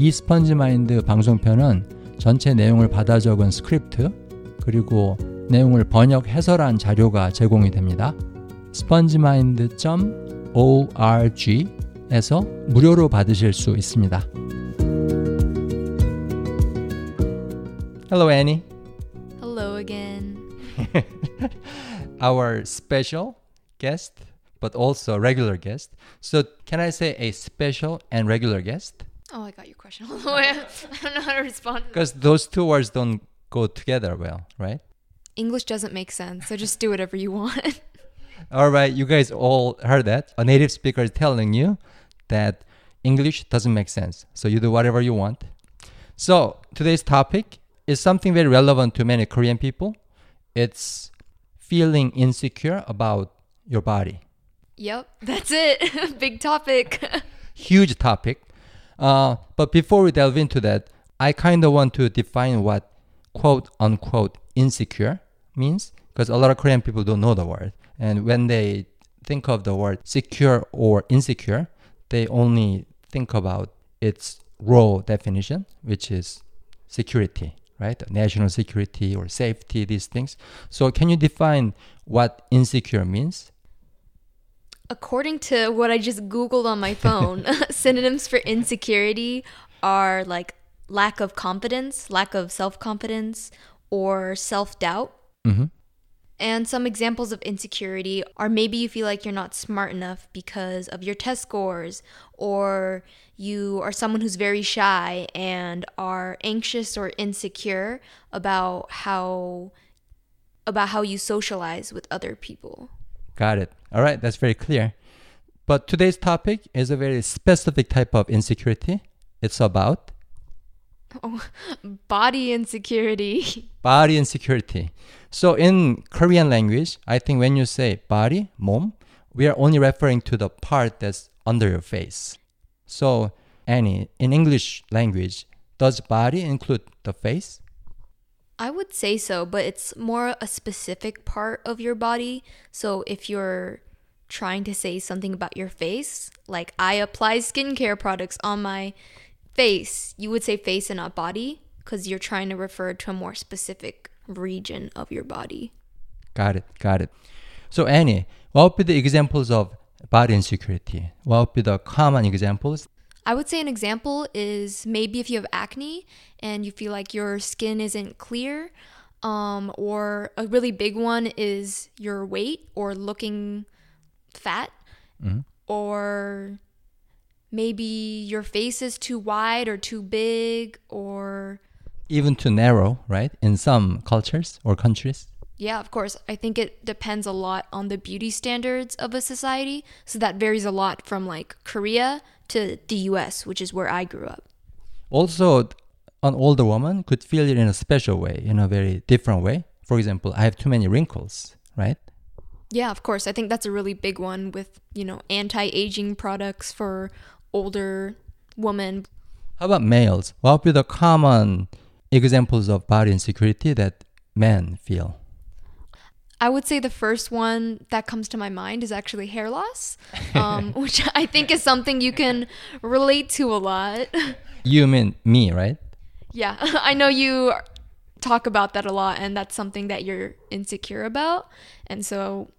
이 스펀지 마인드 방송편은 전체 내용을 받아 적은 스크립트 그리고 내용을 번역 해설한 자료가 제공이 됩니다. spongemind.org에서 무료로 받으실 수 있습니다. Hello Annie. Hello again. Our special guest but also regular guest. So can I say a special and regular guest? Oh, I got your question all the way. I don't know how to respond. Because those two words don't go together well, right? English doesn't make sense, so just do whatever you want. All right, you guys all heard that. A native speaker is telling you that English doesn't make sense. So you do whatever you want. So today's topic is something very relevant to many Korean people. It's feeling insecure about your body. yep, that's it. Big topic. Huge topic. Uh, but before we delve into that, I kind of want to define what quote unquote insecure means because a lot of Korean people don't know the word. And when they think of the word secure or insecure, they only think about its raw definition, which is security, right? National security or safety, these things. So, can you define what insecure means? According to what I just Googled on my phone, synonyms for insecurity are like lack of confidence, lack of self confidence, or self doubt. Mm-hmm. And some examples of insecurity are maybe you feel like you're not smart enough because of your test scores, or you are someone who's very shy and are anxious or insecure about how about how you socialize with other people. Got it. All right, that's very clear. But today's topic is a very specific type of insecurity. It's about Oh, body insecurity. body insecurity. So in Korean language, I think when you say body, 몸, we are only referring to the part that's under your face. So Annie, in English language, does body include the face? I would say so, but it's more a specific part of your body. So if you're trying to say something about your face, like I apply skincare products on my face, you would say face and not body because you're trying to refer to a more specific region of your body. Got it. Got it. So Annie, what would be the examples of body insecurity? What would be the common examples? I would say an example is maybe if you have acne and you feel like your skin isn't clear, um, or a really big one is your weight or looking fat, Mhm. or maybe your face is too wide or too big, or Even too narrow, right? In some cultures or countries. yeah, of course, I think it depends a lot on the beauty standards of a society. So that varies a lot from like Korea to the US, which is where I grew up. Also, an older woman could feel it in a special way, in a very different way. For example, I have too many wrinkles, right? Yeah, of course. I think that's a really big one with, you know, anti aging products for older women. How about males? What would be the common examples of body insecurity that men feel? I would say the first one that comes to my mind is actually hair loss, um, which I think is something you can relate to a lot. You mean me, right? yeah, I know you talk about that a lot, and that's something that you're insecure about. And so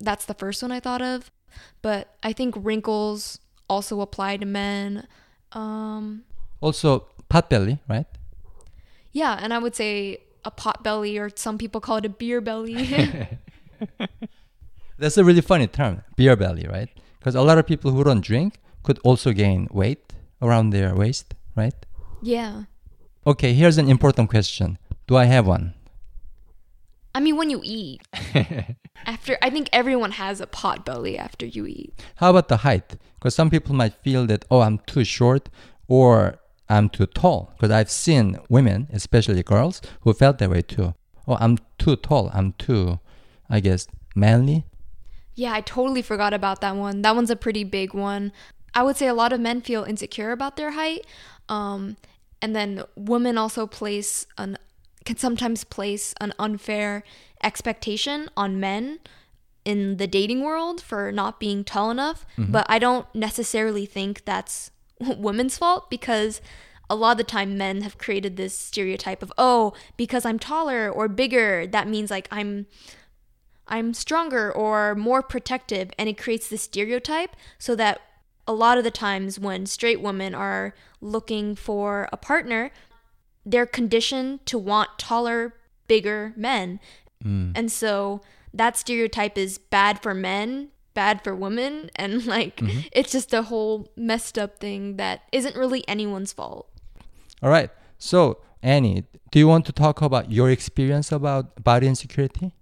that's the first one I thought of. But I think wrinkles also apply to men. Um, Also, pot belly, right? Yeah, and I would say a pot belly, or some people call it a beer belly. That's a really funny term, beer belly, right? Because a lot of people who don't drink could also gain weight around their waist, right? yeah. Okay, here's an important question. Do I have one? I mean, when you eat, after, I think everyone has a pot belly after you eat. How about the height? Because some people might feel that, oh, I'm too short or I'm too tall. Because I've seen women, especially girls, who felt that way too. Oh, I'm too tall. I'm too, I guess, manly. Yeah, I totally forgot about that one. That one's a pretty big one. I would say a lot of men feel insecure about their height. Um, and then women also place an can sometimes place an unfair expectation on men in the dating world for not being tall enough. But I don't necessarily think that's women's fault because a lot of the time men have created this stereotype of oh because i'm taller or bigger that means like i'm i'm stronger or more protective and it creates this stereotype so that a lot of the times when straight women are looking for a partner they're conditioned to want taller bigger men Mm. and so that stereotype is bad for men bad for women and like Mm-hmm. it's just a whole messed up thing that isn't really anyone's fault All right. So, Annie, do you want to talk about your experience about body insecurity?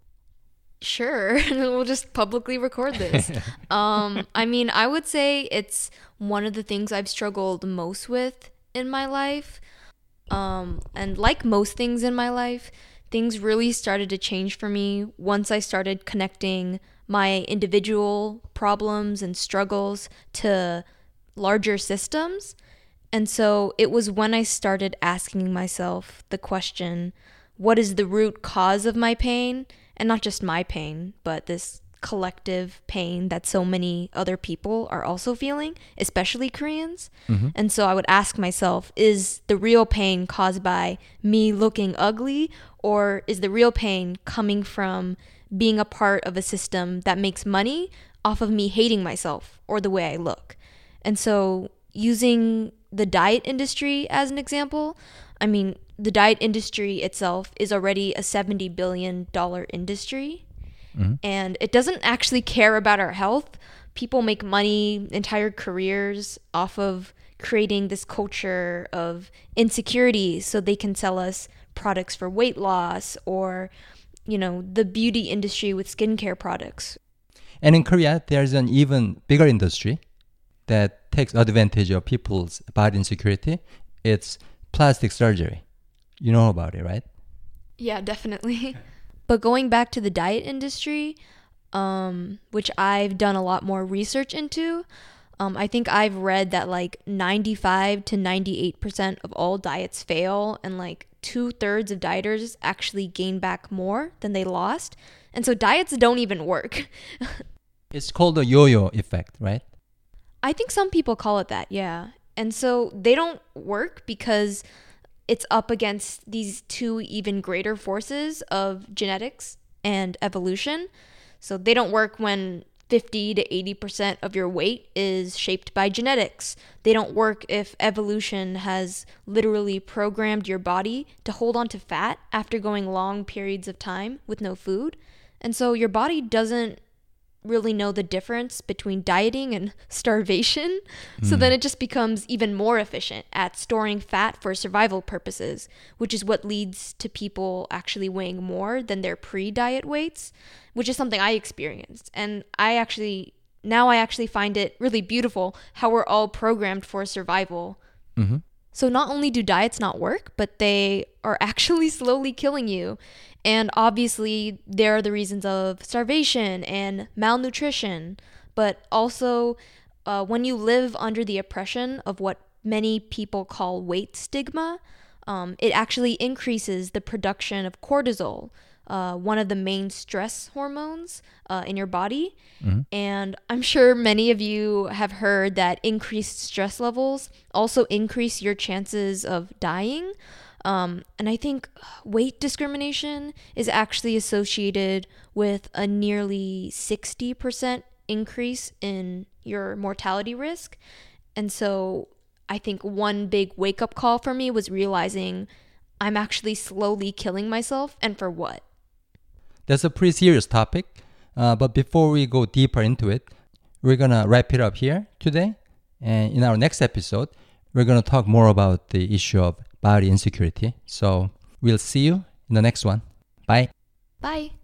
Sure, we'll just publicly record this. um, I mean, I would say it's one of the things I've struggled most with in my life. Um, and like most things in my life, things really started to change for me once I started connecting my individual problems and struggles to larger systems. And so it was when I started asking myself the question what is the root cause of my pain? And not just my pain, but this collective pain that so many other people are also feeling, especially Koreans. Mm-hmm. And so I would ask myself is the real pain caused by me looking ugly, or is the real pain coming from being a part of a system that makes money off of me hating myself or the way I look? And so, using the diet industry as an example, I mean, the diet industry itself is already a $70 billion industry, Mm-hmm. and it doesn't actually care about our health. People make money, entire careers off of creating this culture of insecurity so they can sell us products for weight loss or, you know, the beauty industry with skincare products And in Korea, there's an even bigger industry that takes advantage of people's body insecurity. It's plastic surgery. You know about it, right? Yeah, definitely. but going back to the diet industry, um, which I've done a lot more research into, um, I think I've read that like 95 to 98% of all diets fail, and like two thirds of dieters actually gain back more than they lost. And so diets don't even work. It's called the yo-yo effect, right? I think some people call it that, yeah. And so they don't work because it's up against these two even greater forces of genetics and evolution. So they don't work when 50 to 80% of your weight is shaped by genetics. They don't work if evolution has literally programmed your body to hold on to fat after going long periods of time with no food. And so your body doesn't really know the difference between dieting and starvation. So then it just becomes even more efficient at storing fat for survival purposes, which is what leads to people actually weighing more than their pre diet weights, which is something I experienced. And I actually, now I actually find it really beautiful how we're all programmed for survival. Mm-hmm. So not only do diets not work, but they are actually slowly killing you. And obviously, there are the reasons of starvation and malnutrition, but also uh, when you live under the oppression of what many people call weight stigma, um, it actually increases the production of cortisol, uh, one of the main stress hormones uh, in your body. And I'm sure many of you have heard that increased stress levels also increase your chances of dying. Um, and I think weight discrimination is actually associated with a nearly 60% increase in your mortality risk. And so I think one big wake up call for me was realizing I'm actually slowly killing myself, and for what? That's a pretty serious topic. Uh, but before we go deeper into it, we're going to wrap it up here today. And in our next episode, we're going to talk more about the issue of body insecurity. So we'll see you in the next one. Bye. Bye.